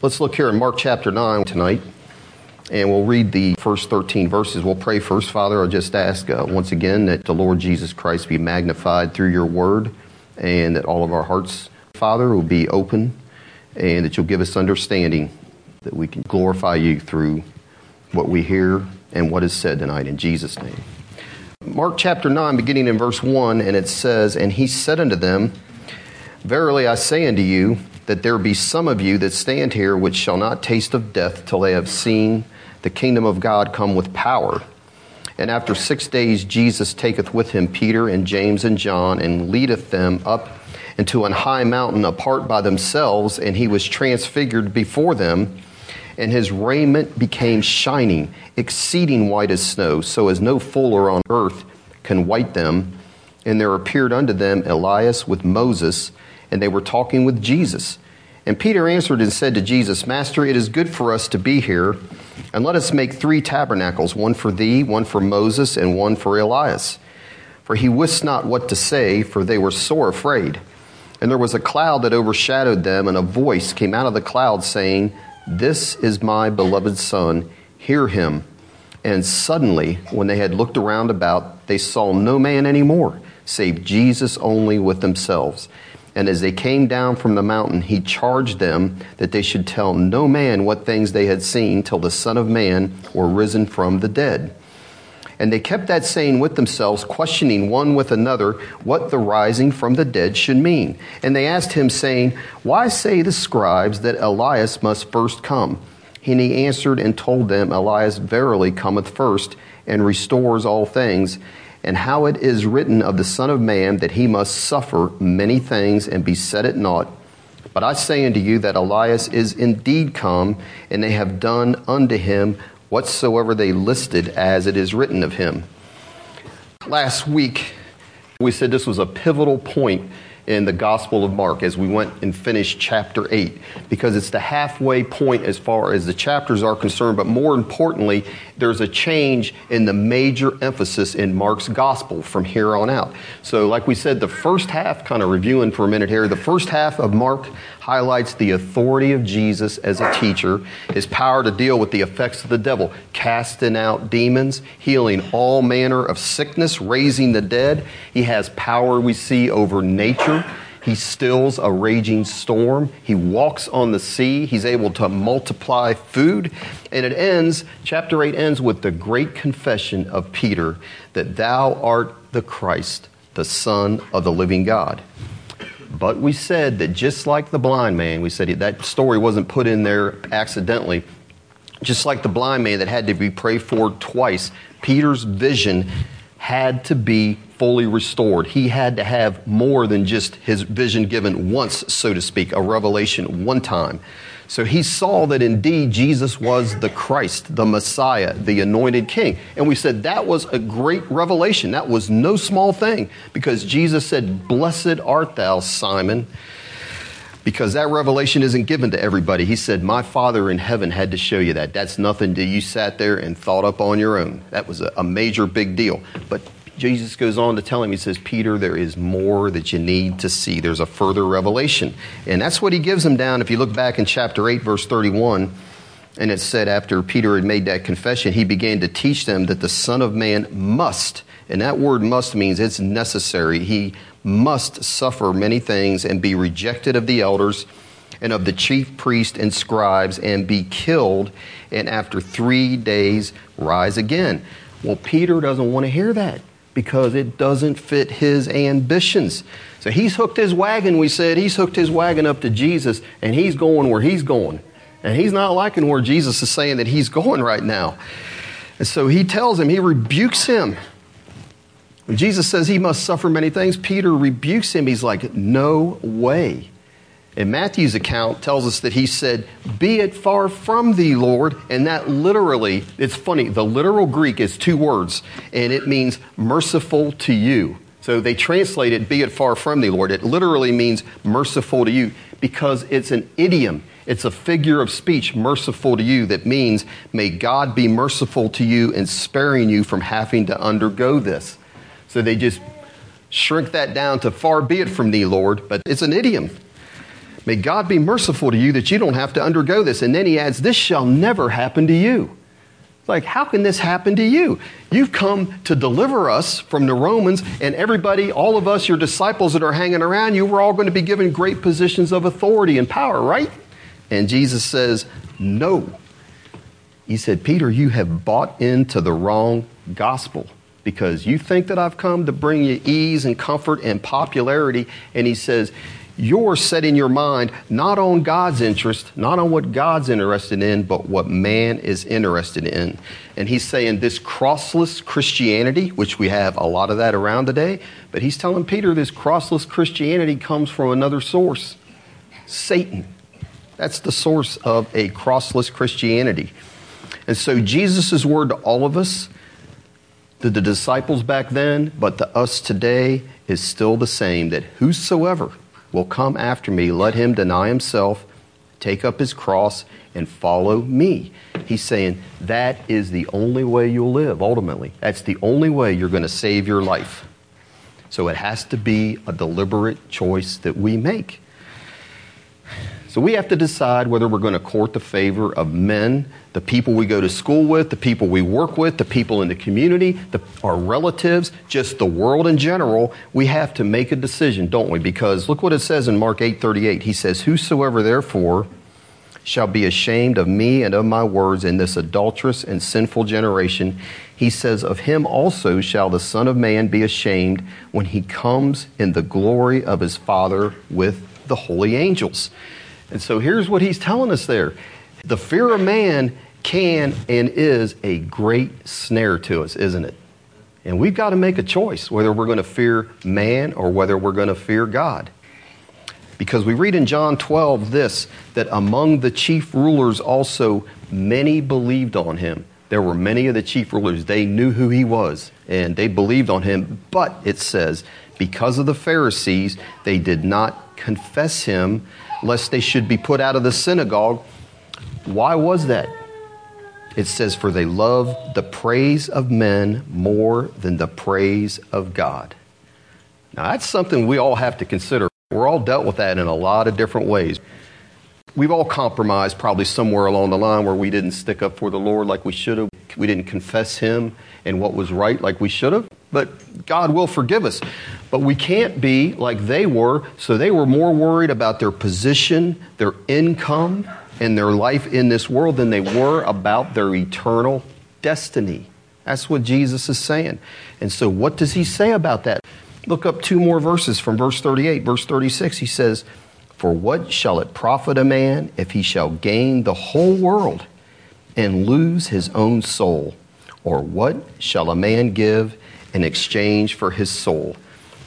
Let's look here in Mark chapter 9 tonight, and we'll read the first 13 verses. We'll pray first. Father, I'll just ask uh, once again that the Lord Jesus Christ be magnified through your word, and that all of our hearts, Father, will be open, and that you'll give us understanding that we can glorify you through what we hear and what is said tonight in Jesus' name. Mark chapter 9, beginning in verse 1, and it says, And he said unto them, Verily I say unto you, that there be some of you that stand here which shall not taste of death till they have seen the kingdom of God come with power. And after six days, Jesus taketh with him Peter and James and John, and leadeth them up into an high mountain apart by themselves, and he was transfigured before them. And his raiment became shining, exceeding white as snow, so as no fuller on earth can white them. And there appeared unto them Elias with Moses and they were talking with Jesus. And Peter answered and said to Jesus, Master, it is good for us to be here, and let us make three tabernacles one for thee, one for Moses, and one for Elias. For he wist not what to say, for they were sore afraid. And there was a cloud that overshadowed them, and a voice came out of the cloud saying, This is my beloved Son, hear him. And suddenly, when they had looked around about, they saw no man any more, save Jesus only with themselves. And as they came down from the mountain, he charged them that they should tell no man what things they had seen till the Son of Man were risen from the dead. And they kept that saying with themselves, questioning one with another what the rising from the dead should mean. And they asked him, saying, Why say the scribes that Elias must first come? And he answered and told them, Elias verily cometh first and restores all things and how it is written of the Son of Man that he must suffer many things and be set at naught. But I say unto you that Elias is indeed come, and they have done unto him whatsoever they listed as it is written of him. Last week, we said this was a pivotal point in the Gospel of Mark as we went and finished chapter 8 because it's the halfway point as far as the chapters are concerned, but more importantly, there's a change in the major emphasis in Mark's Gospel from here on out. So, like we said, the first half, kind of reviewing for a minute here, the first half of Mark highlights the authority of Jesus as a teacher, his power to deal with the effects of the devil, casting out demons, healing all manner of sickness, raising the dead. He has power, we see, over nature. He stills a raging storm. He walks on the sea. He's able to multiply food. And it ends, chapter 8 ends with the great confession of Peter that thou art the Christ, the Son of the living God. But we said that just like the blind man, we said that story wasn't put in there accidentally. Just like the blind man that had to be prayed for twice, Peter's vision had to be fully restored. He had to have more than just his vision given once, so to speak, a revelation one time. So he saw that indeed Jesus was the Christ, the Messiah, the anointed king. And we said that was a great revelation. That was no small thing because Jesus said, Blessed art thou, Simon, because that revelation isn't given to everybody. He said, My Father in heaven had to show you that. That's nothing that you sat there and thought up on your own. That was a, major big deal. But Jesus goes on to tell him, he says, Peter, there is more that you need to see. There's a further revelation. And that's what he gives him down. If you look back in chapter 8, verse 31, and it said, after Peter had made that confession, he began to teach them that the Son of Man must, and that word must means it's necessary. He must suffer many things and be rejected of the elders and of the chief priests and scribes and be killed, and after three days rise again. Well, Peter doesn't want to hear that because it doesn't fit his ambitions. So he's hooked his wagon, we said. He's hooked his wagon up to Jesus, and he's going where he's going. And he's not liking where Jesus is saying that he's going right now. And so he tells him, he rebukes him. When Jesus says he must suffer many things, Peter rebukes him. He's like, No way. And Matthew's account tells us that he said, Be it far from thee, Lord. And that literally, it's funny, the literal Greek is two words, and it means merciful to you. So they translate it, Be it far from thee, Lord. It literally means merciful to you because it's an idiom. It's a figure of speech, merciful to you, that means, May God be merciful to you and sparing you from having to undergo this. So they just shrink that down to far be it from thee, Lord. But it's an idiom May God be merciful to you that you don't have to undergo this. And then he adds, This shall never happen to you. It's like, how can this happen to you? You've come to deliver us from the Romans, and everybody, all of us, your disciples that are hanging around you, we're all going to be given great positions of authority and power, right? And Jesus says, No. He said, Peter, you have bought into the wrong gospel because you think that I've come to bring you ease and comfort and popularity. And he says, you're setting your mind not on God's interest, not on what God's interested in, but what man is interested in. And he's saying this crossless Christianity, which we have a lot of that around today, but he's telling Peter this crossless Christianity comes from another source Satan. That's the source of a crossless Christianity. And so Jesus' word to all of us, to the disciples back then, but to us today, is still the same that whosoever will come after me, let him deny himself, take up his cross, and follow me. He's saying that is the only way you'll live, ultimately. That's the only way you're going to save your life. So it has to be a deliberate choice that we make. So we have to decide whether we're going to court the favor of men, the people we go to school with, the people we work with, the people in the community, the, our relatives, just the world in general. We have to make a decision, don't we? Because look what it says in Mark 8:38. He says, "Whosoever therefore shall be ashamed of me and of my words in this adulterous and sinful generation, he says, Of him also shall the Son of Man be ashamed when he comes in the glory of his Father with the holy angels. And so here's what he's telling us there the fear of man can and is a great snare to us, isn't it? And we've got to make a choice whether we're going to fear man or whether we're going to fear God. Because we read in John 12 this that among the chief rulers also many believed on him. There were many of the chief rulers, they knew who he was and they believed on him. But it says, because of the Pharisees, they did not confess him lest they should be put out of the synagogue. Why was that? It says, For they love the praise of men more than the praise of God. Now, that's something we all have to consider. We're all dealt with that in a lot of different ways. We've all compromised probably somewhere along the line where we didn't stick up for the Lord like we should have. We didn't confess Him and what was right like we should have. But God will forgive us. But we can't be like they were. So they were more worried about their position, their income, and their life in this world than they were about their eternal destiny. That's what Jesus is saying. And so, what does he say about that? Look up two more verses from verse 38. Verse 36, he says, For what shall it profit a man if he shall gain the whole world and lose his own soul? Or what shall a man give in exchange for his soul?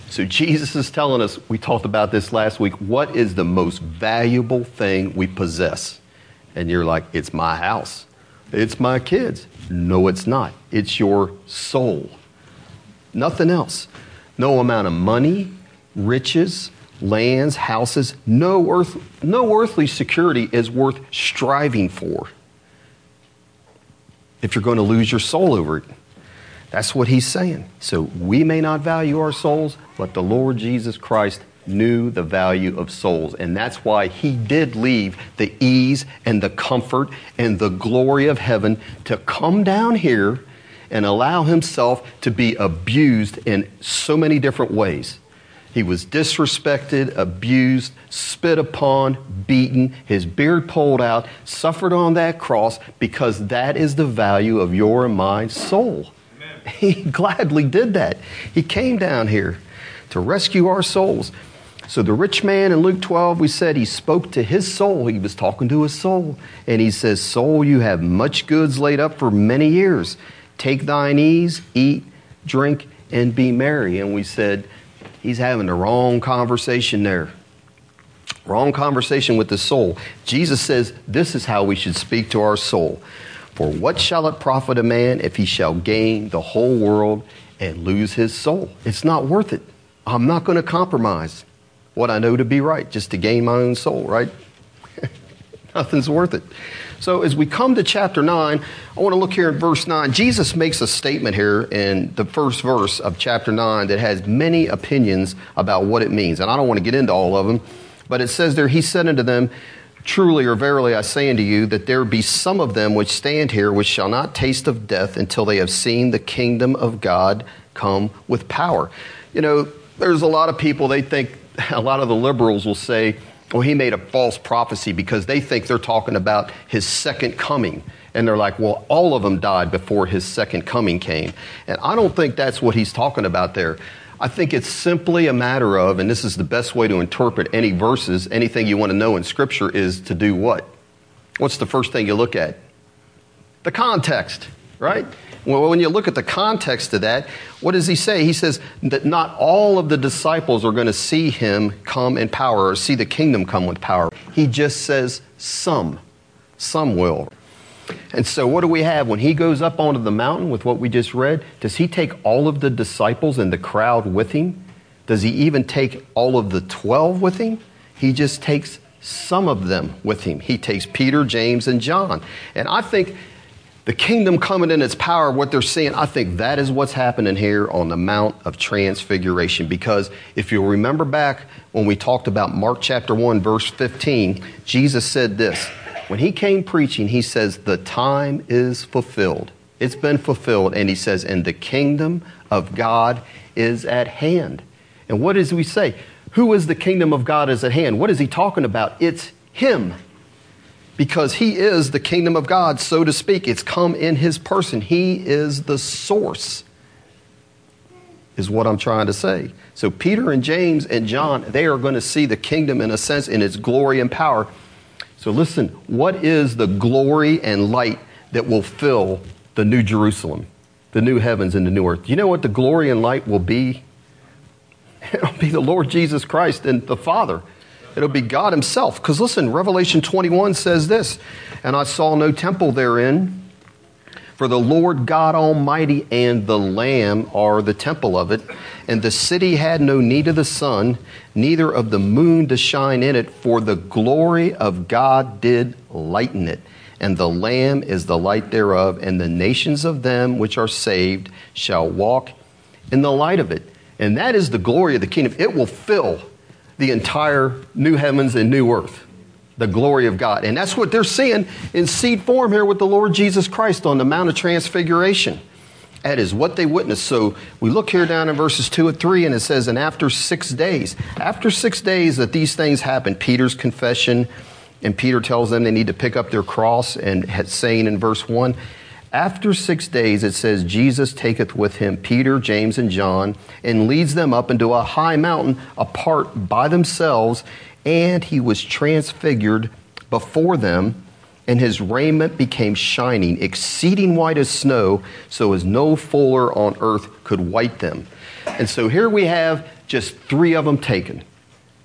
So Jesus is telling us, we talked about this last week, what is the most valuable thing we possess? And you're like, it's my house. It's my kids. No, it's not. It's your soul. Nothing else. No amount of money, riches, lands, houses, no, earth, no earthly security is worth striving for if you're going to lose your soul over it. That's what he's saying. So we may not value our souls, but the Lord Jesus Christ knew the value of souls. And that's why he did leave the ease and the comfort and the glory of heaven to come down here and allow himself to be abused in so many different ways. He was disrespected, abused, spit upon, beaten, his beard pulled out, suffered on that cross because that is the value of your and my soul. He gladly did that. He came down here to rescue our souls. So the rich man in Luke 12, we said he spoke to his soul. He was talking to his soul. And he says, Soul, you have much goods laid up for many years. Take thine ease, eat, drink, and be merry. And we said, He's having the wrong conversation there. Wrong conversation with the soul. Jesus says, This is how we should speak to our soul. For what shall it profit a man if he shall gain the whole world and lose his soul? It's not worth it. I'm not going to compromise what I know to be right just to gain my own soul, right? Nothing's worth it. So, as we come to chapter 9, I want to look here at verse 9. Jesus makes a statement here in the first verse of chapter 9 that has many opinions about what it means. And I don't want to get into all of them, But it says there, He said unto them, Truly or verily I say unto you, that there be some of them which stand here which shall not taste of death until they have seen the kingdom of God come with power. You know, there's a lot of people, they think, a lot of the liberals will say, well, he made a false prophecy because they think they're talking about his second coming. And they're like, well, all of them died before his second coming came. And I don't think that's what he's talking about there. I think it's simply a matter of, and this is the best way to interpret any verses, anything you want to know in Scripture is to do what? What's the first thing you look at? The context, right? Well, when you look at the context of that, what does he say? He says that not all of the disciples are going to see him come in power or see the kingdom come with power. He just says some. Some will. And so, what do we have? When he goes up onto the mountain with what we just read, does he take all of the disciples and the crowd with him? Does he even take all of the 12 with him? He just takes some of them with him. He takes Peter, James, and John. And I think the kingdom coming in its power, what they're seeing, I think that is what's happening here on the Mount of Transfiguration. Because if you'll remember back when we talked about Mark chapter 1, verse 15, Jesus said this when he came preaching, he says, The time is fulfilled. It's been fulfilled. And he says, And the kingdom of God is at hand. And what does we say? Who is the kingdom of God is at hand? What is he talking about? It's him. Because he is the kingdom of God, so to speak. It's come in his person. He is the source, is what I'm trying to say. So Peter and James and John, they are going to see the kingdom in a sense in its glory and power so listen, what is the glory and light that will fill the new Jerusalem, the new heavens and the new earth? You know what the glory and light will be? It'll be the Lord Jesus Christ and the Father. It'll be God Himself. Because listen, Revelation 21 says this, and I saw no temple therein for the Lord God Almighty and the Lamb are the temple of it. And the city had no need of the sun, neither of the moon to shine in it, for the glory of God did lighten it. And the Lamb is the light thereof, and the nations of them which are saved shall walk in the light of it. And that is the glory of the kingdom. It will fill the entire new heavens and new earth the glory of God. And that's what they're seeing in seed form here with the Lord Jesus Christ on the Mount of Transfiguration. That is what they witnessed. So we look here down in verses 2 and 3, and it says, And after six days, after six days that these things happened, Peter's confession, and Peter tells them they need to pick up their cross, and saying in verse 1, after six days, it says, Jesus taketh with him Peter, James, and John, and leads them up into a high mountain apart by themselves, and he was transfigured before them, and his raiment became shining, exceeding white as snow, so as no fuller on earth could white them. And so here we have just three of them taken.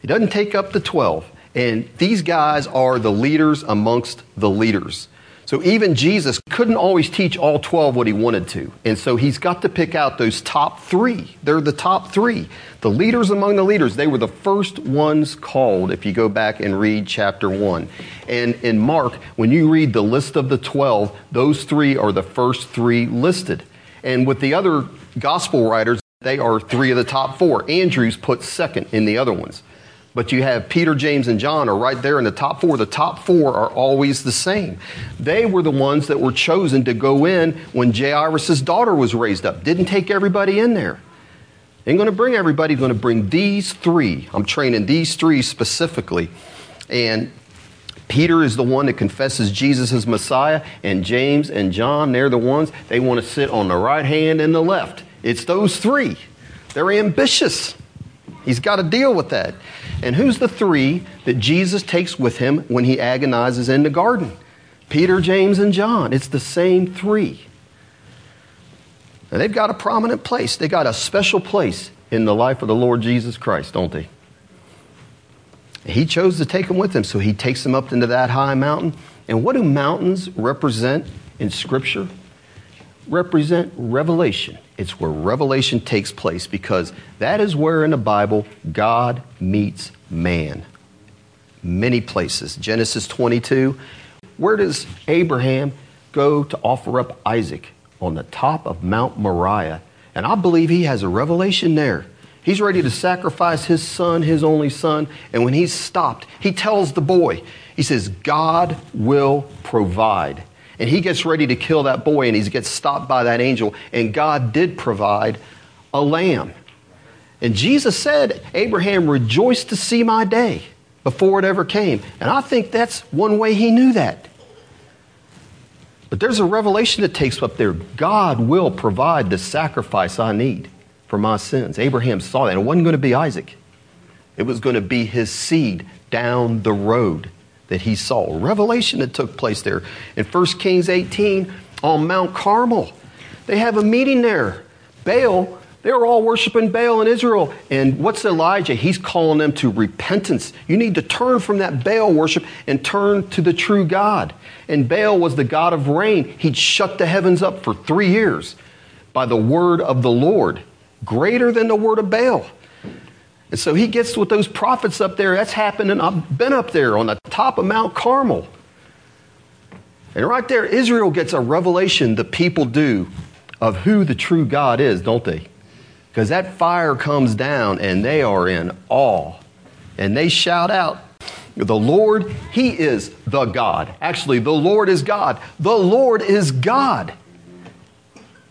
He doesn't take up the 12. And these guys are the leaders amongst the leaders. So even Jesus couldn't always teach all 12 what he wanted to. And so he's got to pick out those top three. They're the top three. The leaders among the leaders, they were the first ones called if you go back and read chapter 1. And in Mark, when you read the list of the 12, those three are the first three listed. And with the other gospel writers, they are three of the top four. Andrew's put second in the other ones. But you have Peter, James, and John are right there in the top four. The top four are always the same. They were the ones that were chosen to go in when Jairus' daughter was raised up. Didn't take everybody in there. Ain't going to bring everybody, going to bring these three. I'm training these three specifically. And Peter is the one that confesses Jesus as Messiah, and James and John, they're the ones, they want to sit on the right hand and the left. It's those three. They're ambitious. He's got to deal with that. And who's the three that Jesus takes with him when he agonizes in the garden? Peter, James, and John. It's the same three. And they've got a prominent place. They got a special place in the life of the Lord Jesus Christ, don't they? He chose to take them with him, so he takes them up into that high mountain. And what do mountains represent in Scripture? Represent revelation. It's where revelation takes place because that is where in the Bible God meets man. Many places. Genesis 22. Where does Abraham go to offer up Isaac? On the top of Mount Moriah. And I believe he has a revelation there. He's ready to sacrifice his son, his only son. And when he's stopped, he tells the boy, he says, God will provide. And he gets ready to kill that boy and he gets stopped by that angel. And God did provide a lamb. And Jesus said, Abraham rejoiced to see my day before it ever came. And I think that's one way he knew that. But there's a revelation that takes up there. God will provide the sacrifice I need for my sins. Abraham saw that. It wasn't going to be Isaac, it was going to be his seed down the road that he saw. Revelation that took place there. In 1 Kings 18 on Mount Carmel, they have a meeting there. Baal they were all worshiping Baal in Israel. And what's Elijah? He's calling them to repentance. You need to turn from that Baal worship and turn to the true God. And Baal was the God of rain. He'd shut the heavens up for three years by the word of the Lord, greater than the word of Baal. And so he gets with those prophets up there. That's happening. I've been up there on the top of Mount Carmel. And right there, Israel gets a revelation the people do of who the true God is, don't they? because that fire comes down and they are in awe. And they shout out, The Lord, He is the God. Actually, the Lord is God. The Lord is God.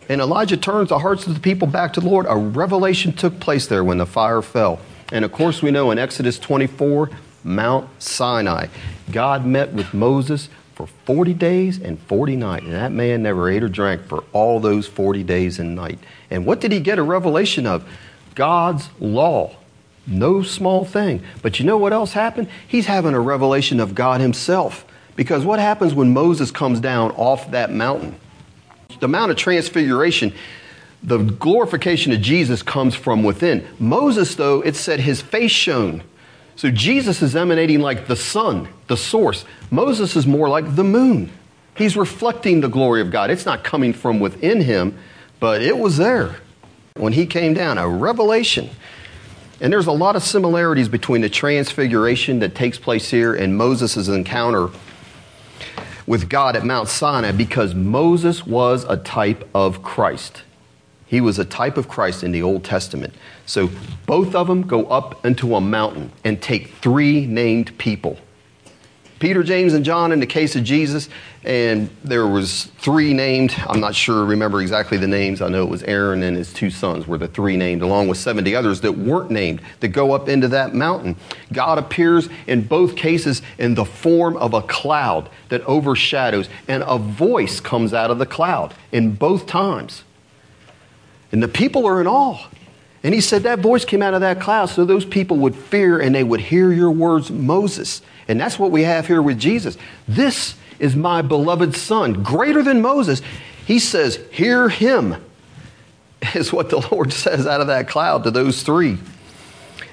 And Elijah turns the hearts of the people back to the Lord. A revelation took place there when the fire fell. And of course, we know in Exodus 24, Mount Sinai, God met with Moses for 40 days and 40 nights. And that man never ate or drank for all those 40 days and night. And what did he get a revelation of? God's law. No small thing. But you know what else happened? He's having a revelation of God himself. Because what happens when Moses comes down off that mountain? The Mount of Transfiguration, the glorification of Jesus comes from within. Moses, though, it said his face shone. So Jesus is emanating like the sun, the source. Moses is more like the moon. He's reflecting the glory of God. It's not coming from within him, but it was there when he came down, a revelation. And there's a lot of similarities between the transfiguration that takes place here and Moses' encounter with God at Mount Sinai because Moses was a type of Christ. He was a type of Christ in the Old Testament. So both of them go up into a mountain and take three named people. Peter, James, and John in the case of Jesus, and there was three named. I'm not sure, remember exactly the names. I know it was Aaron and his two sons were the three named, along with 70 others that weren't named that go up into that mountain. God appears in both cases in the form of a cloud that overshadows, and a voice comes out of the cloud in both times. And the people are in awe. And he said that voice came out of that cloud so those people would fear and they would hear your words, Moses. And that's what we have here with Jesus. This is my beloved Son, greater than Moses. He says, Hear him, is what the Lord says out of that cloud to those three.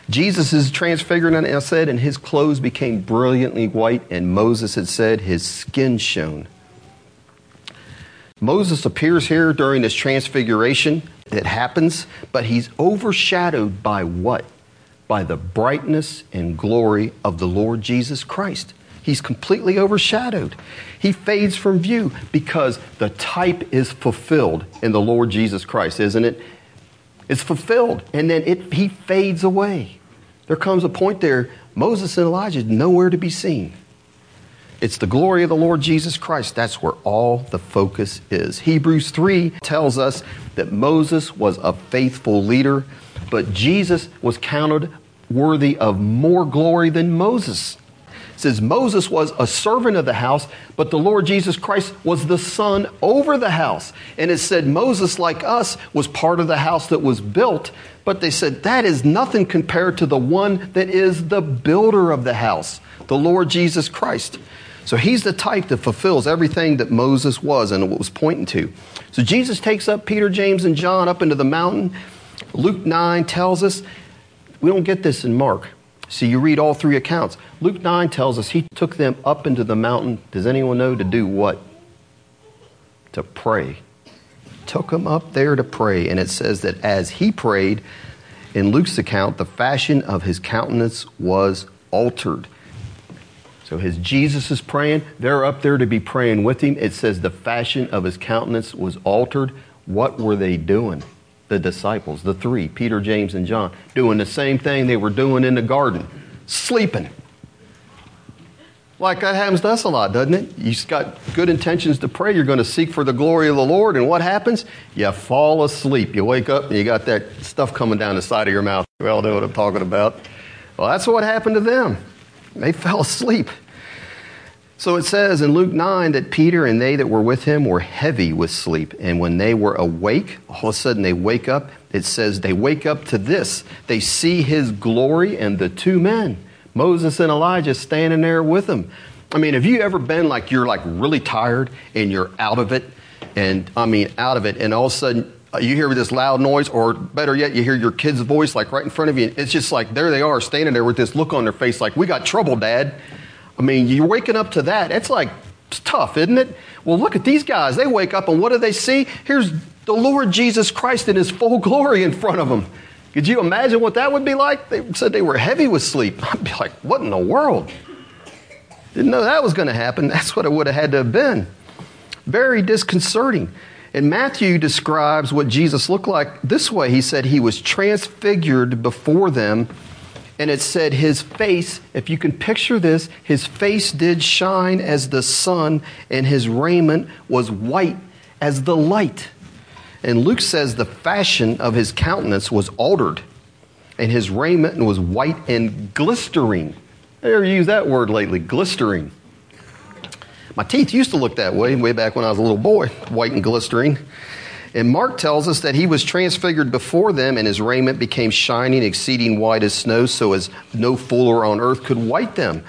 Jesus is transfigured, and I said, and his clothes became brilliantly white, and Moses had said, his skin shone. Moses appears here during this transfiguration. It happens, but he's overshadowed by what? By the brightness and glory of the Lord Jesus Christ. He's completely overshadowed. He fades from view because the type is fulfilled in the Lord Jesus Christ, isn't it? It's fulfilled, and then it, he fades away. There comes a point there, Moses and Elijah nowhere to be seen. It's the glory of the Lord Jesus Christ. That's where all the focus is. Hebrews 3 tells us that Moses was a faithful leader, but Jesus was counted worthy of more glory than Moses. It says Moses was a servant of the house, but the Lord Jesus Christ was the son over the house. And it said Moses, like us, was part of the house that was built, but they said that is nothing compared to the one that is the builder of the house, the Lord Jesus Christ. So he's the type that fulfills everything that Moses was and what was pointing to. So Jesus takes up Peter, James, and John up into the mountain. Luke 9 tells us, we don't get this in Mark. So you read all three accounts. Luke 9 tells us he took them up into the mountain. Does anyone know to do what? To pray. Took them up there to pray. And it says that as he prayed, in Luke's account, the fashion of his countenance was altered. So as Jesus is praying, they're up there to be praying with him. It says the fashion of his countenance was altered. What were they doing? The disciples, the three, Peter, James, and John, doing the same thing they were doing in the garden, sleeping. Like that happens to us a lot, doesn't it? You've got good intentions to pray. You're going to seek for the glory of the Lord. And what happens? You fall asleep. You wake up and you got that stuff coming down the side of your mouth. We all know what I'm talking about. Well, that's what happened to them. They fell asleep. So it says in Luke 9 that Peter and they that were with him were heavy with sleep. And when they were awake, all of a sudden they wake up. It says they wake up to this. They see his glory and the two men. Moses and Elijah standing there with him. I mean, have you ever been like you're like really tired and you're out of it? And I mean, out of it, and all of a sudden you hear this loud noise, or better yet, you hear your kid's voice like right in front of you. It's just like there they are standing there with this look on their face like, We got trouble, Dad. I mean, you're waking up to that. It's like it's tough, isn't it? Well, look at these guys. They wake up and what do they see? Here's the Lord Jesus Christ in his full glory in front of them. Could you imagine what that would be like? They said they were heavy with sleep. I'd be like, what in the world? Didn't know that was going to happen. That's what it would have had to have been. Very disconcerting. And Matthew describes what Jesus looked like this way. He said he was transfigured before them. And it said his face, if you can picture this, his face did shine as the sun, and his raiment was white as the light. And Luke says the fashion of his countenance was altered, and his raiment was white and glistering. I ever used that word lately, glistering. My teeth used to look that way way back when I was a little boy, white and glistering. And Mark tells us that he was transfigured before them, and his raiment became shining, exceeding white as snow, so as no fuller on earth could white them.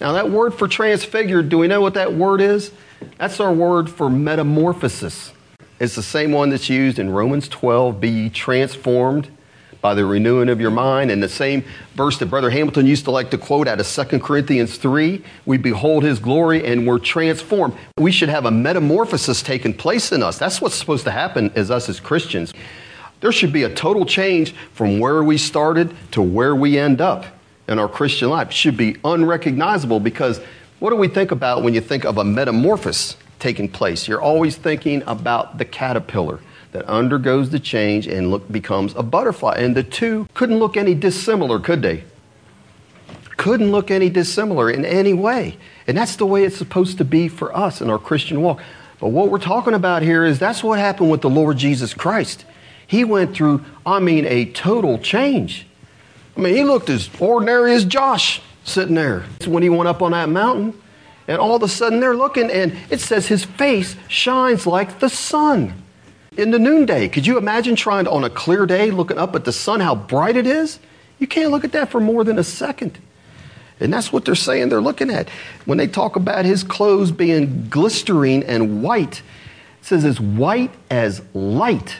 Now, that word for transfigured, do we know what that word is? That's our word for metamorphosis. It's the same one that's used in Romans 12 be transformed by the renewing of your mind. And the same verse that Brother Hamilton used to like to quote out of 2 Corinthians 3 we behold his glory and we're transformed. We should have a metamorphosis taking place in us. That's what's supposed to happen as us as Christians. There should be a total change from where we started to where we end up in our Christian life. It should be unrecognizable because what do we think about when you think of a metamorphosis? taking place. You're always thinking about the caterpillar that undergoes the change and look, becomes a butterfly. And the two couldn't look any dissimilar, could they? Couldn't look any dissimilar in any way. And that's the way it's supposed to be for us in our Christian walk. But what we're talking about here is that's what happened with the Lord Jesus Christ. He went through, I mean, a total change. I mean, he looked as ordinary as Josh sitting there when he went up on that mountain. And all of a sudden they're looking, and it says his face shines like the sun in the noonday. Could you imagine trying to, on a clear day, looking up at the sun, how bright it is? You can't look at that for more than a second. And that's what they're saying they're looking at. When they talk about his clothes being glistering and white, it says as white as light.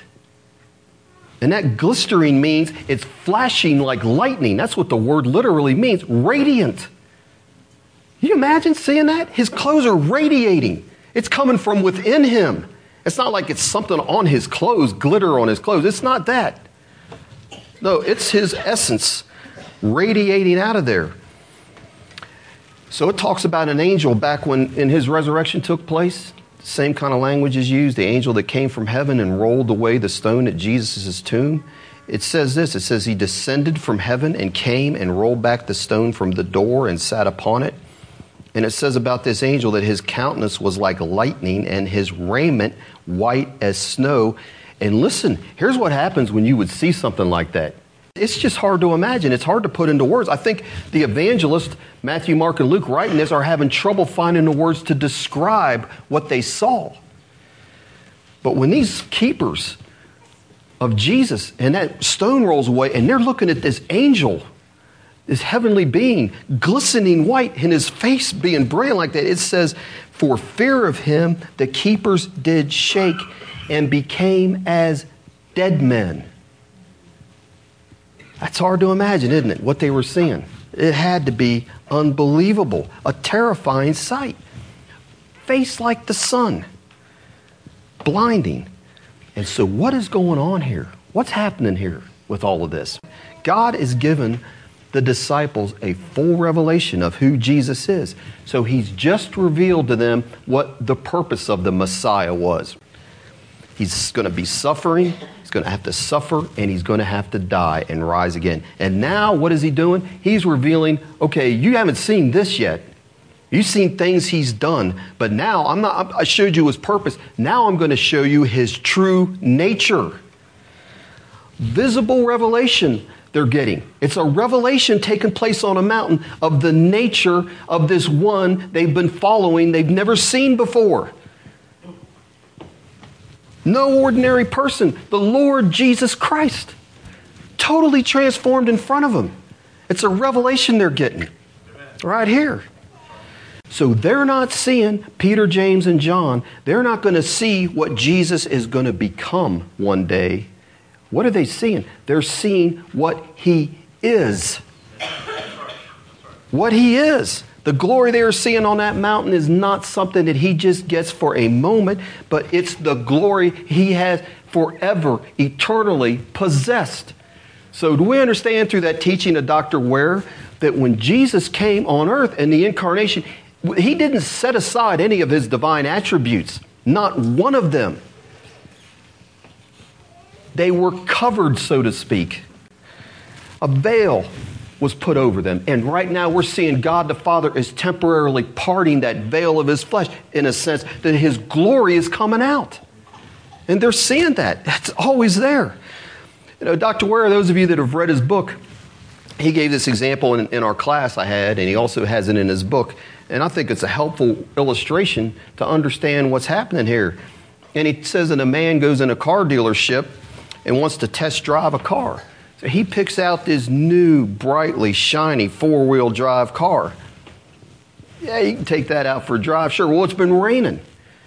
And that glistering means it's flashing like lightning. That's what the word literally means radiant. You imagine seeing that? His clothes are radiating, it's coming from within him. It's not like it's something on his clothes, glitter on his clothes. It's not that. No, it's his essence radiating out of there. So it talks about an angel back when in his resurrection took place. Same kind of language is used. The angel that came from heaven and rolled away the stone at Jesus' tomb. It says this it says, He descended from heaven and came and rolled back the stone from the door and sat upon it. And it says about this angel that his countenance was like lightning and his raiment white as snow. And listen, here's what happens when you would see something like that. It's just hard to imagine. It's hard to put into words. I think the evangelists, Matthew, Mark, and Luke, writing this, are having trouble finding the words to describe what they saw. But when these keepers of Jesus and that stone rolls away and they're looking at this angel this heavenly being, glistening white, and his face being brilliant like that. It says, For fear of him, the keepers did shake and became as dead men. That's hard to imagine, isn't it? What they were seeing. It had to be unbelievable, a terrifying sight. Face like the sun, blinding. And so, what is going on here? What's happening here with all of this? God is given the disciples a full revelation of who Jesus is. So he's just revealed to them what the purpose of the Messiah was. He's going to be suffering. He's going to have to suffer and he's going to have to die and rise again. And now, what is he doing? He's revealing, okay, you haven't seen this yet. You've seen things he's done, but now I'm not, I showed you his purpose. Now I'm going to show you his true nature. Visible revelation they're getting. It's a revelation taking place on a mountain of the nature of this one they've been following, they've never seen before. No ordinary person, the Lord Jesus Christ, totally transformed in front of them. It's a revelation they're getting right here. So they're not seeing Peter, James, and John. They're not going to see what Jesus is going to become one day. What are they seeing? They're seeing what he is. What he is. The glory they are seeing on that mountain is not something that he just gets for a moment, but it's the glory he has forever, eternally possessed. So, do we understand through that teaching of Dr. Ware that when Jesus came on earth in the incarnation, he didn't set aside any of his divine attributes, not one of them. They were covered, so to speak. A veil was put over them. And right now we're seeing God the Father is temporarily parting that veil of his flesh in a sense that his glory is coming out. And they're seeing that. That's always there. You know, Dr. Ware, those of you that have read his book, he gave this example in, in our class I had, and he also has it in his book. And I think it's a helpful illustration to understand what's happening here. And he says that a man goes in a car dealership and wants to test drive a car. So he picks out this new, brightly shiny four wheel drive car. Yeah, you can take that out for a drive. Sure, well, it's been raining.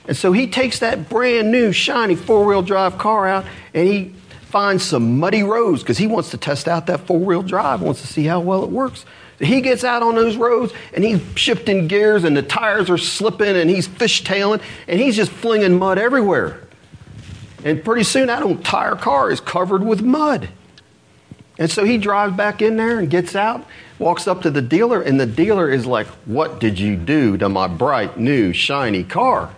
And so he takes that brand new, shiny four wheel drive car out and he finds some muddy roads because he wants to test out that four wheel drive, wants to see how well it works. So he gets out on those roads and he's shifting gears and the tires are slipping and he's fishtailing and he's just flinging mud everywhere. And pretty soon that entire car is covered with mud. And so he drives back in there and gets out, walks up to the dealer, and the dealer is like, What did you do to my bright, new, shiny car?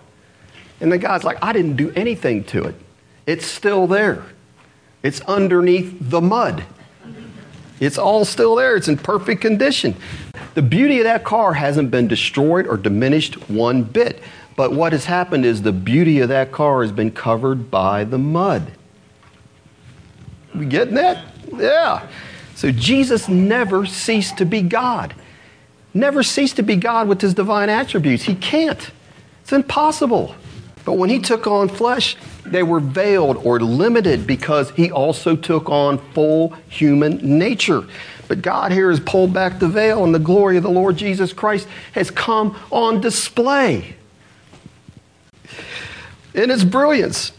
And the guy's like, I didn't do anything to it. It's still there, it's underneath the mud. It's all still there, it's in perfect condition. The beauty of that car hasn't been destroyed or diminished one bit. But what has happened is the beauty of that car has been covered by the mud. We getting that? Yeah. So Jesus never ceased to be God. Never ceased to be God with his divine attributes. He can't. It's impossible. But when he took on flesh, they were veiled or limited because he also took on full human nature. But God here has pulled back the veil, and the glory of the Lord Jesus Christ has come on display in its brilliance.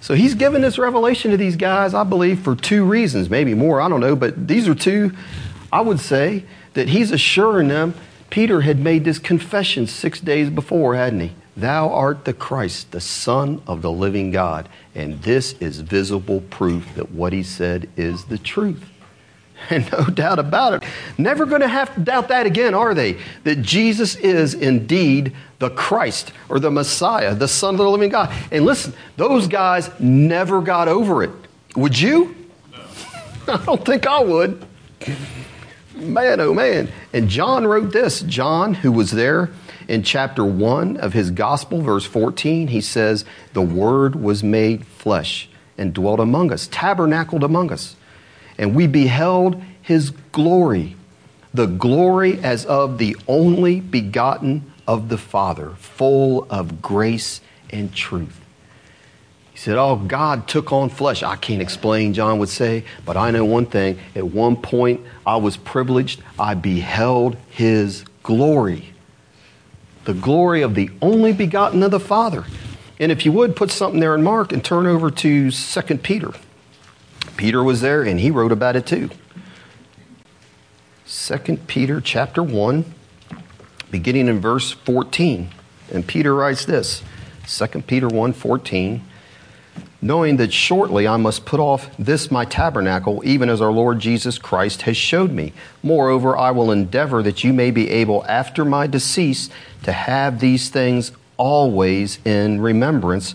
So he's given this revelation to these guys, I believe, for two reasons, maybe more, I don't know, but these are two, I would say, that he's assuring them. Peter had made this confession six days before, hadn't he? Thou art the Christ, the Son of the living God. And this is visible proof that what he said is the truth. And no doubt about it. Never going to have to doubt that again, are they? That Jesus is indeed the Christ or the Messiah, the Son of the living God. And listen, those guys never got over it. Would you? No. I don't think I would. Man, oh man. And John wrote this. John, who was there in chapter 1 of his gospel, verse 14, he says, The Word was made flesh and dwelt among us, tabernacled among us and we beheld his glory, the glory as of the only begotten of the Father, full of grace and truth. He said, Oh, God took on flesh. I can't explain, John would say, but I know one thing. At one point, I was privileged. I beheld his glory, the glory of the only begotten of the Father. And if you would, put something there in Mark and turn over to 2 Peter. Peter was there and he wrote about it too. 2 Peter chapter 1, beginning in verse 14. And Peter writes this 2 Peter 1 14. Knowing that shortly I must put off this my tabernacle, even as our Lord Jesus Christ has showed me. Moreover, I will endeavor that you may be able, after my decease, to have these things always in remembrance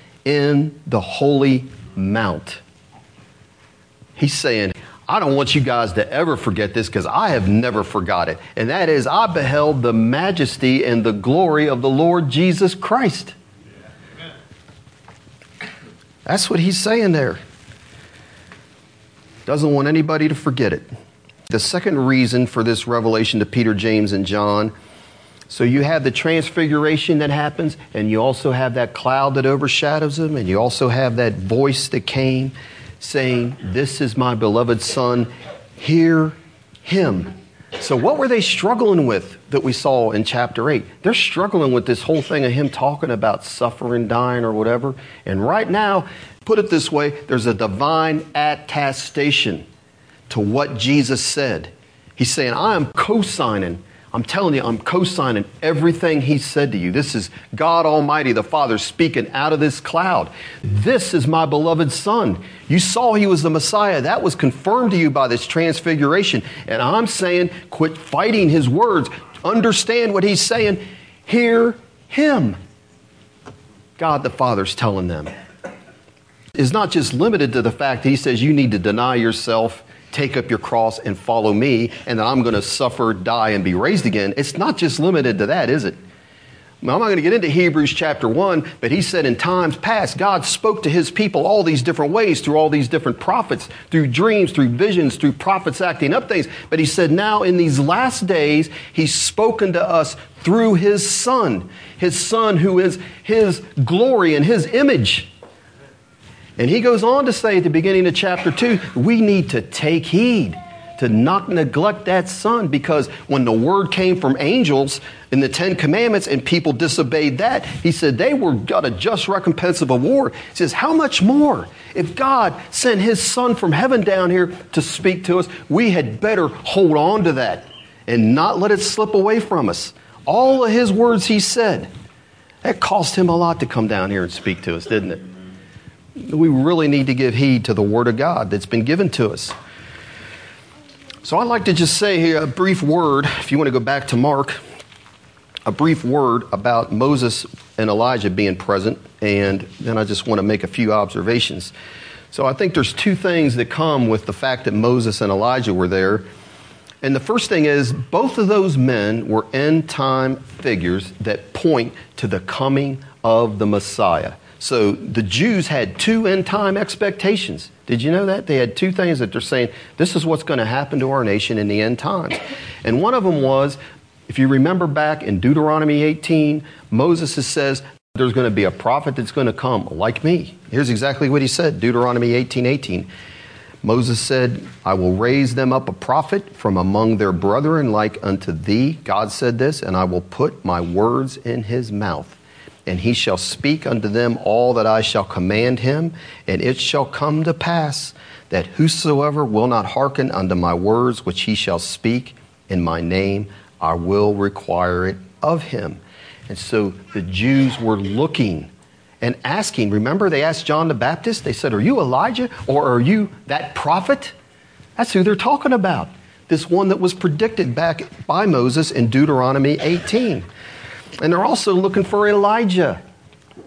in the holy mount. He's saying, I don't want you guys to ever forget this because I have never forgot it. And that is, I beheld the majesty and the glory of the Lord Jesus Christ. That's what he's saying there. Doesn't want anybody to forget it. The second reason for this revelation to Peter, James, and John so you have the transfiguration that happens, and you also have that cloud that overshadows them, and you also have that voice that came saying, This is my beloved Son, hear him. So, what were they struggling with that we saw in chapter 8? They're struggling with this whole thing of him talking about suffering, dying, or whatever. And right now, put it this way there's a divine attestation to what Jesus said. He's saying, I am co signing I'm telling you, I'm co signing everything he said to you. This is God Almighty, the Father, speaking out of this cloud. This is my beloved Son. You saw he was the Messiah. That was confirmed to you by this transfiguration. And I'm saying, quit fighting his words. Understand what he's saying. Hear him. God the Father's telling them. It's not just limited to the fact that he says you need to deny yourself take up your cross and follow me, and that I'm going to suffer, die, and be raised again. It's not just limited to that, is it? Now, I'm not going to get into Hebrews chapter 1, but he said in times past, God spoke to his people all these different ways through all these different prophets, through dreams, through visions, through prophets acting up things. But he said now in these last days, he's spoken to us through his son, his son who is his glory and his image. And he goes on to say at the beginning of chapter 2 we need to take heed to not neglect that son because when the word came from angels in the Ten Commandments and people disobeyed that, he said they were got a just recompense of a war. He says, How much more? If God sent his son from heaven down here to speak to us, we had better hold on to that and not let it slip away from us. All of his words he said. That cost him a lot to come down here and speak to us, didn't it? We really need to give heed to the Word of God that's been given to us. So I'd like to just say here a brief word, if you want to go back to Mark, a brief word about Moses and Elijah being present, and then I just want to make a few observations. So I think there's two things that come with the fact that Moses and Elijah were there. And the first thing is, both of those men were end time figures that point to the coming of the Messiah. So the Jews had two end time expectations. Did you know that? They had two things that they're saying, this is what's going to happen to our nation in the end times. And one of them was, if you remember back in Deuteronomy 18, Moses says, there's going to be a prophet that's going to come like me. Here's exactly what he said Deuteronomy 18 18. Moses said, I will raise them up a prophet from among their brethren like unto thee. God said this, and I will put my words in his mouth and he shall speak unto them all that I shall command him, and it shall come to pass that whosoever will not hearken unto my words which he shall speak in my name, I will require it of him. And so the Jews were looking and asking. Remember, they asked John the Baptist, they said, Are you Elijah or are you that prophet? That's who they're talking about. This one that was predicted back by Moses in Deuteronomy 18. And they're also looking for Elijah.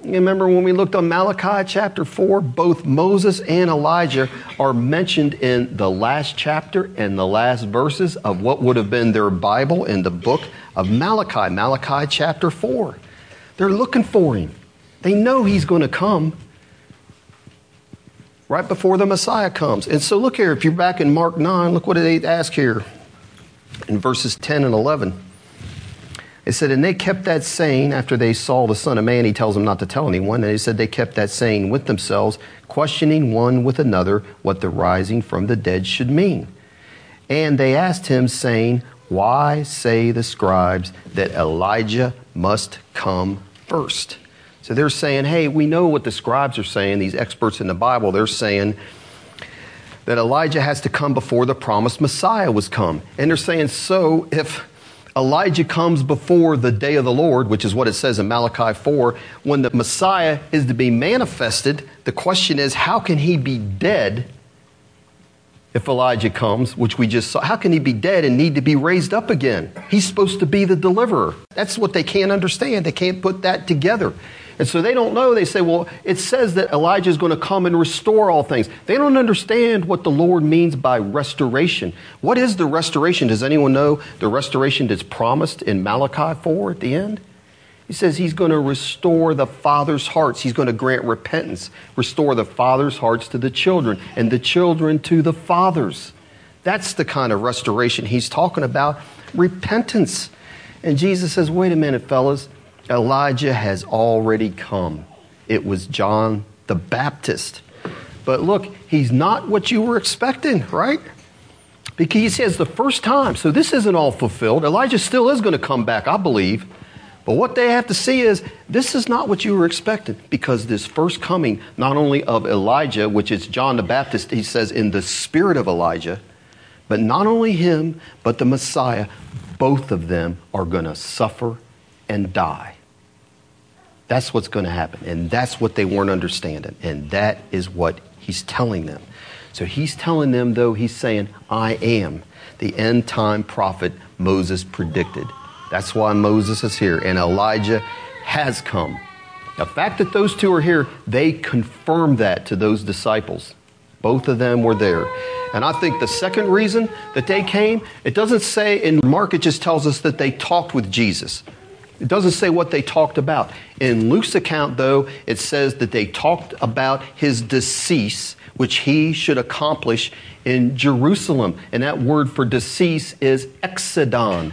You remember when we looked on Malachi chapter 4, both Moses and Elijah are mentioned in the last chapter and the last verses of what would have been their Bible in the book of Malachi, Malachi chapter 4. They're looking for him. They know he's going to come right before the Messiah comes. And so look here, if you're back in Mark 9, look what they ask here in verses 10 and 11. It said, and they kept that saying after they saw the Son of Man. He tells them not to tell anyone. And he said they kept that saying with themselves, questioning one with another what the rising from the dead should mean. And they asked him, saying, Why say the scribes that Elijah must come first? So they're saying, hey, we know what the scribes are saying, these experts in the Bible. They're saying that Elijah has to come before the promised Messiah was come. And they're saying, so if Elijah comes before the day of the Lord, which is what it says in Malachi 4, when the Messiah is to be manifested, the question is, how can he be dead if Elijah comes, which we just saw, how can he be dead and need to be raised up again? He's supposed to be the deliverer. That's what they can't understand. They can't put that together. And so they don't know. They say, well, it says that Elijah is going to come and restore all things. They don't understand what the Lord means by restoration. What is the restoration? Does anyone know the restoration that's promised in Malachi 4 at the end? He says he's going to restore the father's hearts. He's going to grant repentance, restore the father's hearts to the children, and the children to the fathers. That's the kind of restoration he's talking about repentance. And Jesus says, wait a minute, fellas, Elijah has already come. It was John the Baptist. But look, he's not what you were expecting, right? Because he says the first time. So this isn't all fulfilled. Elijah still is going to come back, I believe. But what they have to see is this is not what you were expecting because this first coming, not only of Elijah, which is John the Baptist, he says in the spirit of Elijah, but not only him, but the Messiah, both of them are going to suffer and die. That's what's going to happen. And that's what they weren't understanding. And that is what he's telling them. So he's telling them, though, he's saying, I am the end time prophet Moses predicted. That's why Moses is here and Elijah has come. The fact that those two are here, they confirm that to those disciples. Both of them were there. And I think the second reason that they came, it doesn't say in Mark, it just tells us that they talked with Jesus. It doesn't say what they talked about. In Luke's account, though, it says that they talked about his decease, which he should accomplish in Jerusalem. And that word for decease is exodon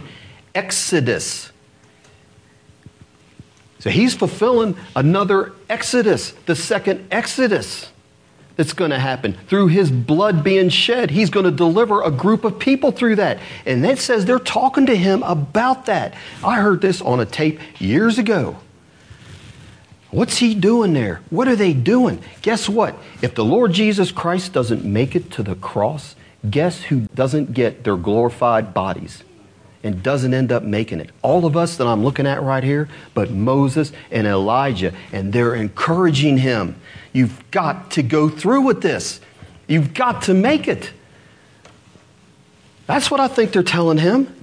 exodus. So he's fulfilling another exodus, the second exodus that's going to happen. Through his blood being shed, he's going to deliver a group of people through that. And that says they're talking to him about that. I heard this on a tape years ago. What's he doing there? What are they doing? Guess what? If the Lord Jesus Christ doesn't make it to the cross, guess who doesn't get their glorified bodies? And doesn't end up making it. All of us that I'm looking at right here, but Moses and Elijah, and they're encouraging him. You've got to go through with this, you've got to make it. That's what I think they're telling him.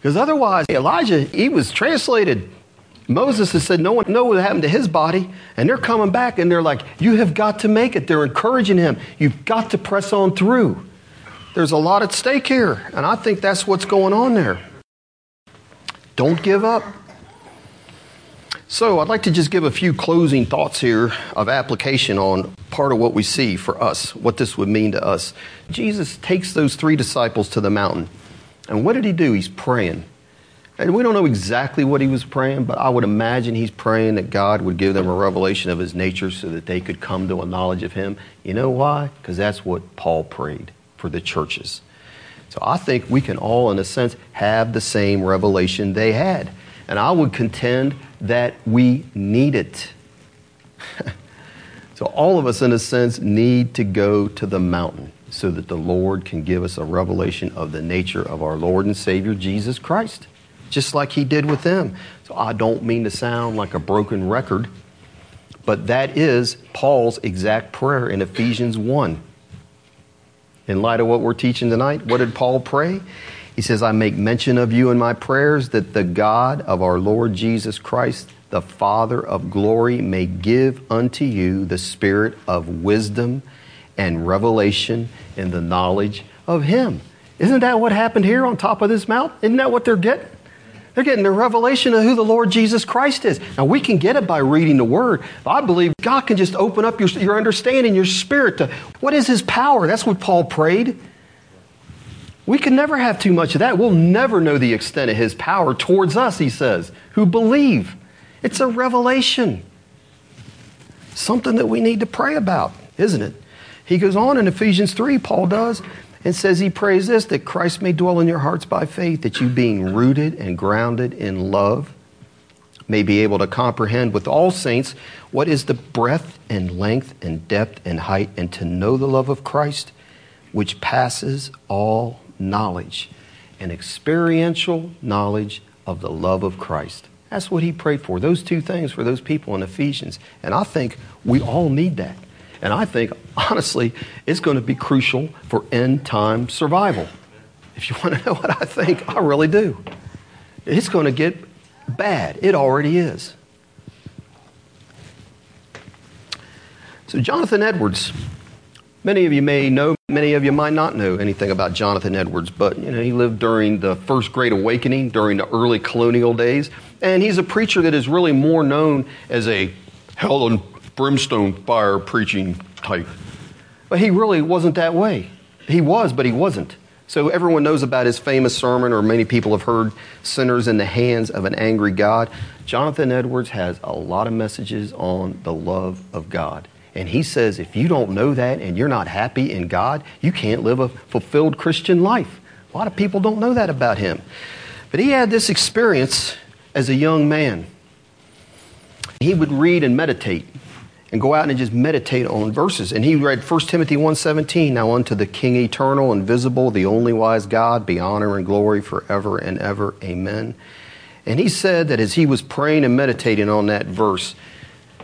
Because otherwise, Elijah, he was translated. Moses has said no one know what happened to his body, and they're coming back and they're like, You have got to make it. They're encouraging him. You've got to press on through. There's a lot at stake here, and I think that's what's going on there. Don't give up. So, I'd like to just give a few closing thoughts here of application on part of what we see for us, what this would mean to us. Jesus takes those three disciples to the mountain. And what did he do? He's praying. And we don't know exactly what he was praying, but I would imagine he's praying that God would give them a revelation of his nature so that they could come to a knowledge of him. You know why? Because that's what Paul prayed for the churches. So I think we can all, in a sense, have the same revelation they had. And I would contend that we need it. so all of us, in a sense, need to go to the mountain so that the Lord can give us a revelation of the nature of our Lord and Savior Jesus Christ, just like He did with them. So I don't mean to sound like a broken record, but that is Paul's exact prayer in Ephesians 1 in light of what we're teaching tonight, what did Paul pray? He says, I make mention of you in my prayers that the God of our Lord Jesus Christ, the Father of glory, may give unto you the spirit of wisdom and revelation in the knowledge of Him. Isn't that what happened here on top of this mount? Isn't that what they're getting? They're getting the revelation of who the Lord Jesus Christ is. Now, we can get it by reading the Word. I believe God can just open up your, your understanding, your spirit to what is His power. That's what Paul prayed. We can never have too much of that. We'll never know the extent of His power towards us, he says, who believe. It's a revelation. Something that we need to pray about, isn't it? He goes on in Ephesians 3, Paul does and says he prays this that Christ may dwell in your hearts by faith, that you being rooted and grounded in love, may be able to comprehend with all saints what is the breadth and length and depth and height, and to know the love of Christ, which passes all knowledge, an experiential knowledge of the love of Christ. That's what he prayed for, those two things for those people in Ephesians. And I think we all need that. And I think, honestly, it's going to be crucial for end time survival. If you want to know what I think, I really do. It's going to get bad. It already is. So, Jonathan Edwards, many of you may know, many of you might not know anything about Jonathan Edwards, but you know, he lived during the First Great Awakening, during the early colonial days, and he's a preacher that is really more known as a hell and brimstone fire preaching type. But he really wasn't that way. He was, but he wasn't. So everyone knows about his famous sermon, or many people have heard Sinners in the Hands of an Angry God. Jonathan Edwards has a lot of messages on the love of God. And he says if you don't know that and you're not happy in God, you can't live a fulfilled Christian life. A lot of people don't know that about him. But he had this experience as a young man. He would read and meditate and go out and just meditate on verses. And he read 1 Timothy 1.17, Now unto the King eternal, invisible, the only wise God, be honor and glory forever and ever. Amen. And he said that as he was praying and meditating on that verse,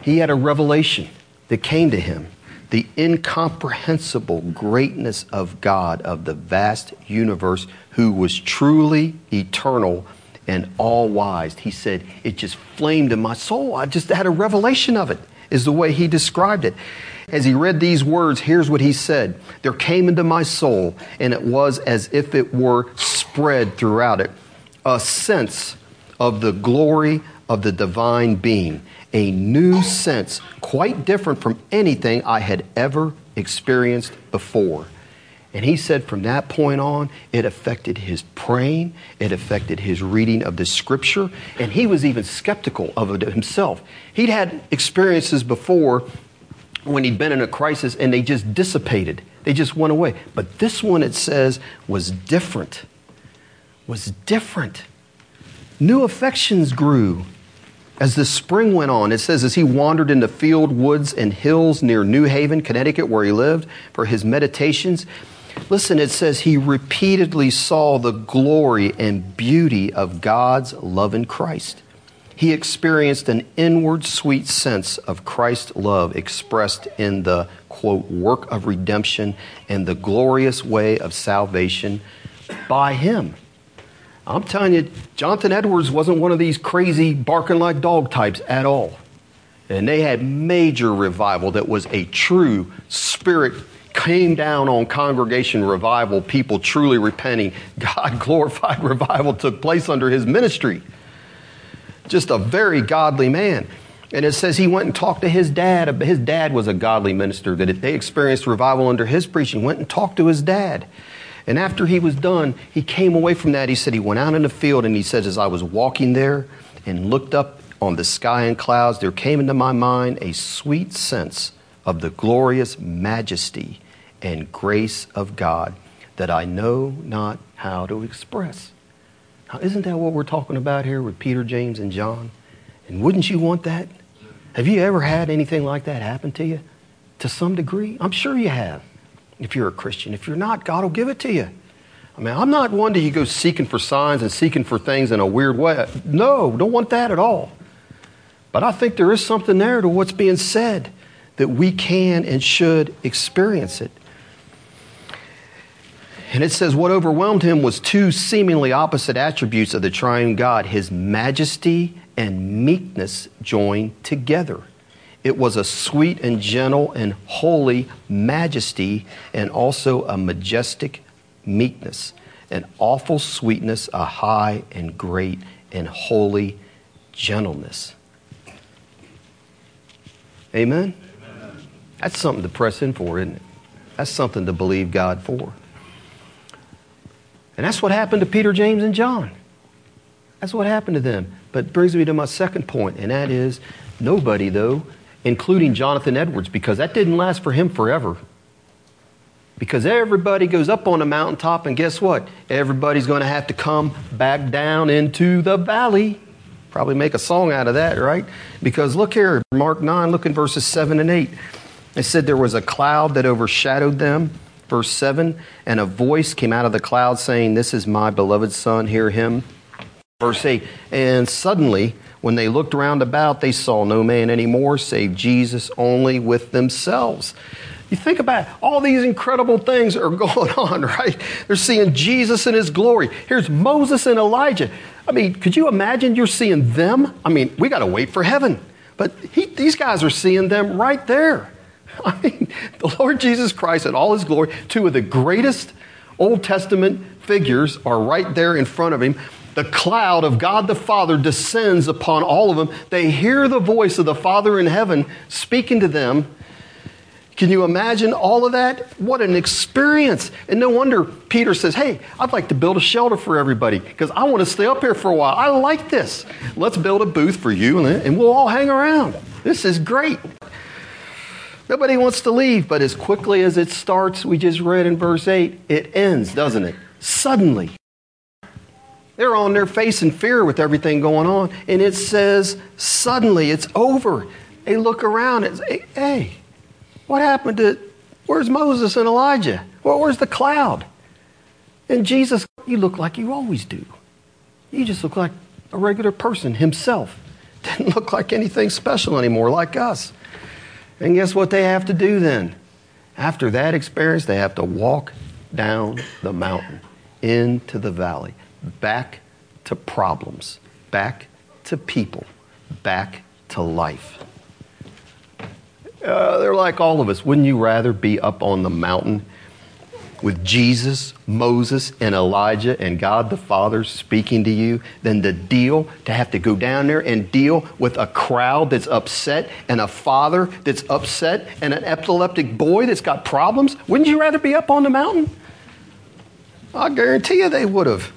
he had a revelation that came to him. The incomprehensible greatness of God, of the vast universe, who was truly eternal and all wise. He said, It just flamed in my soul. I just had a revelation of it is the way he described it. As he read these words, here's what he said There came into my soul, and it was as if it were spread throughout it, a sense of the glory of the divine being, a new sense, quite different from anything I had ever experienced before. And he said from that point on, it affected his praying, it affected his reading of the scripture, and he was even skeptical of it himself. He'd had experiences before when he'd been in a crisis and they just dissipated, they just went away. But this one, it says, was different. Was different. New affections grew. As the spring went on, it says, as he wandered in the field, woods, and hills near New Haven, Connecticut, where he lived, for his meditations, Listen, it says he repeatedly saw the glory and beauty of God's love in Christ. He experienced an inward sweet sense of Christ's love expressed in the, quote, work of redemption and the glorious way of salvation by him. I'm telling you, Jonathan Edwards wasn't one of these crazy barking like dog types at all. And they had major revival that was a true spirit came down on congregation revival, people truly repenting. God glorified revival took place under his ministry. Just a very godly man. And it says he went and talked to his dad. His dad was a godly minister, that if they experienced revival under his preaching, went and talked to his dad. And after he was done, he came away from that. He said he went out in the field and he said, as I was walking there and looked up on the sky and clouds, there came into my mind a sweet sense of the glorious majesty and grace of God that I know not how to express. Now, isn't that what we're talking about here with Peter, James, and John? And wouldn't you want that? Have you ever had anything like that happen to you? To some degree? I'm sure you have, if you're a Christian. If you're not, God will give it to you. I mean, I'm not one to go seeking for signs and seeking for things in a weird way. No, don't want that at all. But I think there is something there to what's being said that we can and should experience it. And it says, What overwhelmed him was two seemingly opposite attributes of the triune God his majesty and meekness joined together. It was a sweet and gentle and holy majesty, and also a majestic meekness, an awful sweetness, a high and great and holy gentleness. Amen? Amen? That's something to press in for, isn't it? That's something to believe God for. And that's what happened to Peter, James, and John. That's what happened to them. But brings me to my second point, and that is nobody, though, including Jonathan Edwards, because that didn't last for him forever. Because everybody goes up on the mountaintop, and guess what? Everybody's going to have to come back down into the valley. Probably make a song out of that, right? Because look here, Mark 9, look in verses 7 and 8. It said there was a cloud that overshadowed them. Verse 7 And a voice came out of the cloud saying, This is my beloved Son, hear him. Verse 8 And suddenly, when they looked round about, they saw no man anymore save Jesus only with themselves. You think about it, all these incredible things are going on, right? They're seeing Jesus in his glory. Here's Moses and Elijah. I mean, could you imagine you're seeing them? I mean, we got to wait for heaven. But he, these guys are seeing them right there. I mean, the Lord Jesus Christ in all his glory, two of the greatest Old Testament figures are right there in front of him. The cloud of God the Father descends upon all of them. They hear the voice of the Father in heaven speaking to them. Can you imagine all of that? What an experience. And no wonder Peter says, Hey, I'd like to build a shelter for everybody because I want to stay up here for a while. I like this. Let's build a booth for you and we'll all hang around. This is great. Nobody wants to leave, but as quickly as it starts, we just read in verse 8, it ends, doesn't it? Suddenly. They're on their face in fear with everything going on, and it says, suddenly, it's over. They look around and say, hey, what happened to, where's Moses and Elijah? Well, where's the cloud? And Jesus, you look like you always do. You just look like a regular person himself. Didn't look like anything special anymore, like us. And guess what they have to do then? After that experience, they have to walk down the mountain into the valley, back to problems, back to people, back to life. Uh, they're like all of us. Wouldn't you rather be up on the mountain with Jesus, Moses, and Elijah and God the Father speaking to you than the deal to have to go down there and deal with a crowd that's upset and a father that's upset and an epileptic boy that's got problems? Wouldn't you rather be up on the mountain? I guarantee you they would have.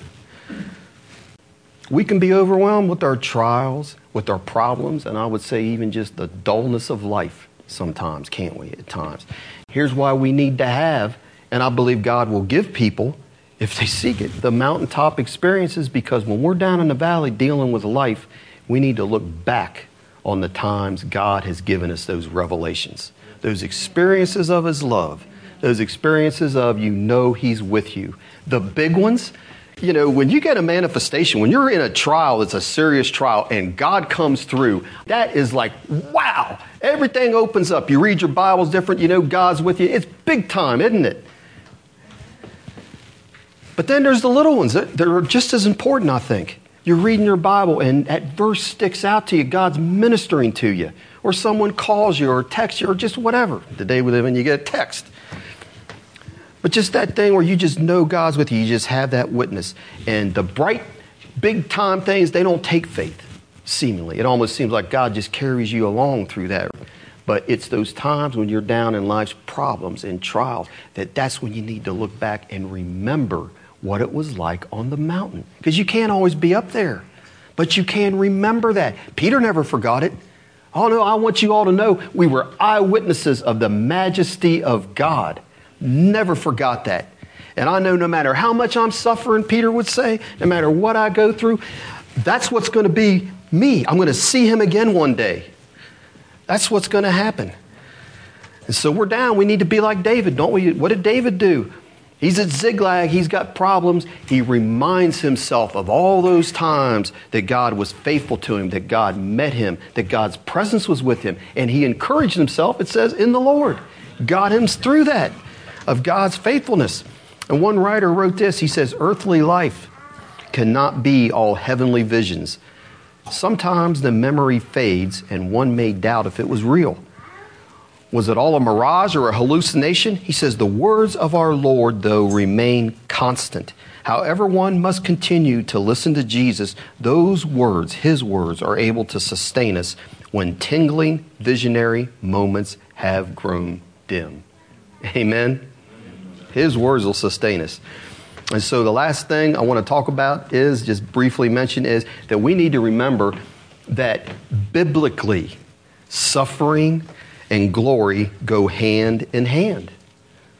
We can be overwhelmed with our trials, with our problems, and I would say even just the dullness of life sometimes, can't we, at times? Here's why we need to have and I believe God will give people, if they seek it, the mountaintop experiences because when we're down in the valley dealing with life, we need to look back on the times God has given us those revelations, those experiences of His love, those experiences of you know He's with you. The big ones, you know, when you get a manifestation, when you're in a trial, it's a serious trial, and God comes through, that is like, wow, everything opens up. You read your Bibles different, you know God's with you. It's big time, isn't it? But then there's the little ones that, are just as important, I think. You're reading your Bible and that verse sticks out to you. God's ministering to you. Or someone calls you or texts you or just whatever. The day we live in, you get a text. But just that thing where you just know God's with you, you just have that witness. And the bright, big time things, they don't take faith, seemingly. It almost seems like God just carries you along through that. But it's those times when you're down in life's problems and trials that that's when you need to look back and remember what it was like on the mountain. Because you can't always be up there, but you can remember that. Peter never forgot it. Oh no, I want you all to know we were eyewitnesses of the majesty of God. Never forgot that. And I know no matter how much I'm suffering, Peter would say, no matter what I go through, that's what's going to be me. I'm going to see him again one day. That's what's going to happen. And so we're down. We need to be like David, don't we? What did David do? He's at Ziklag, he's got problems. He reminds himself of all those times that God was faithful to him, that God met him, that God's presence was with him. And he encouraged himself, it says, in the Lord. Got him through that of God's faithfulness. And one writer wrote this he says, Earthly life cannot be all heavenly visions. Sometimes the memory fades, and one may doubt if it was real. Was it all a mirage or a hallucination? He says, The words of our Lord, though, remain constant. However, one must continue to listen to Jesus, those words, his words, are able to sustain us when tingling, visionary moments have grown dim. Amen? His words will sustain us. And so, the last thing I want to talk about is just briefly mention is that we need to remember that biblically, suffering and glory go hand in hand.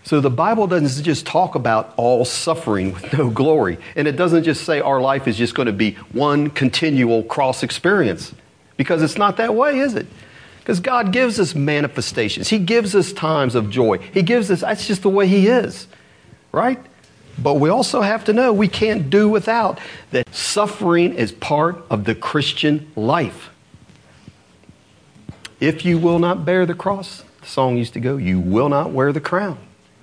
So the Bible doesn't just talk about all suffering with no glory. And it doesn't just say our life is just going to be one continual cross experience. Because it's not that way, is it? Because God gives us manifestations. He gives us times of joy. He gives us, that's just the way He is, right? But we also have to know we can't do without that suffering is part of the Christian life. If you will not bear the cross, the song used to go, you will not wear the crown.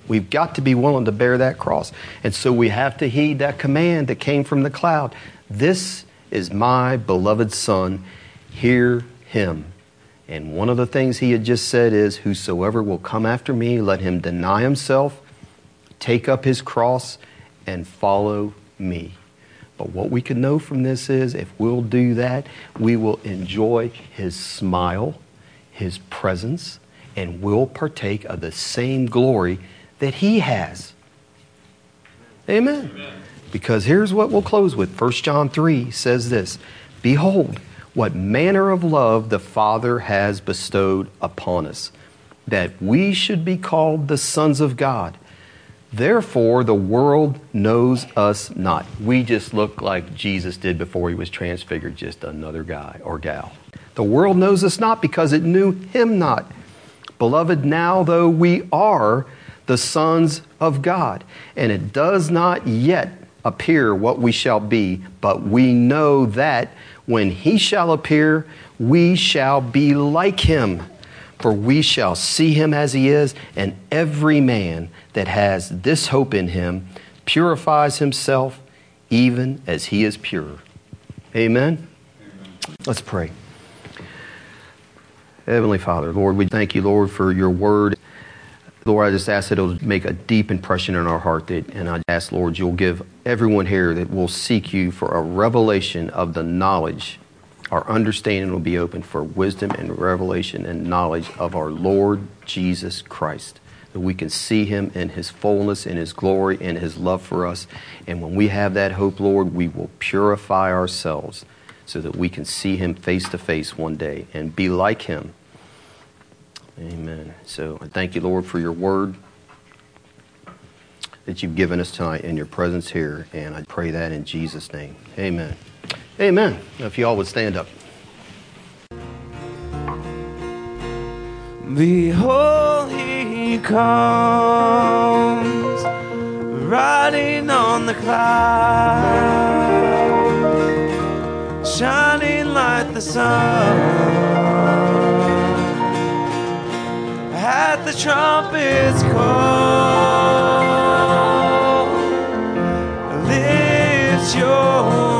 We've got to be willing to bear that cross. And so we have to heed that command that came from the cloud. This is my beloved Son. Hear him. And one of the things he had just said is, Whosoever will come after me, let him deny himself, take up his cross, and follow me. But what we can know from this is if we'll do that, we will enjoy his smile, his presence, and will partake of the same glory that he has. Amen. Amen. Because here's what we'll close with 1 John 3 says this Behold, what manner of love the Father has bestowed upon us, that we should be called the sons of God. Therefore, the world knows us not. We just look like Jesus did before he was transfigured, just another guy or gal. The world knows us not because it knew him not. Beloved, now though we are the sons of God. And it does not yet appear what we shall be, but we know that when he shall appear, we shall be like him. For we shall see him as he is, and every man that has this hope in him purifies himself even as he is pure. Amen? Amen. Let's pray. Heavenly Father, Lord, we thank you, Lord, for your word. Lord, I just ask that it'll make a deep impression in our heart. That, and I ask, Lord, you'll give everyone here that will seek you for a revelation of the knowledge. Our understanding will be open for wisdom and revelation and knowledge of our Lord Jesus Christ. That we can see him in his fullness, in his glory, in his love for us. And when we have that hope, Lord, we will purify ourselves so that we can see him face to face one day and be like him Amen. So I thank you, Lord, for your word that you've given us tonight in your presence here. And I pray that in Jesus' name. Amen. Amen. Now, if you all would stand up. Behold, he comes, riding on the cloud, shining like the sun at the trumpet's call. Lift your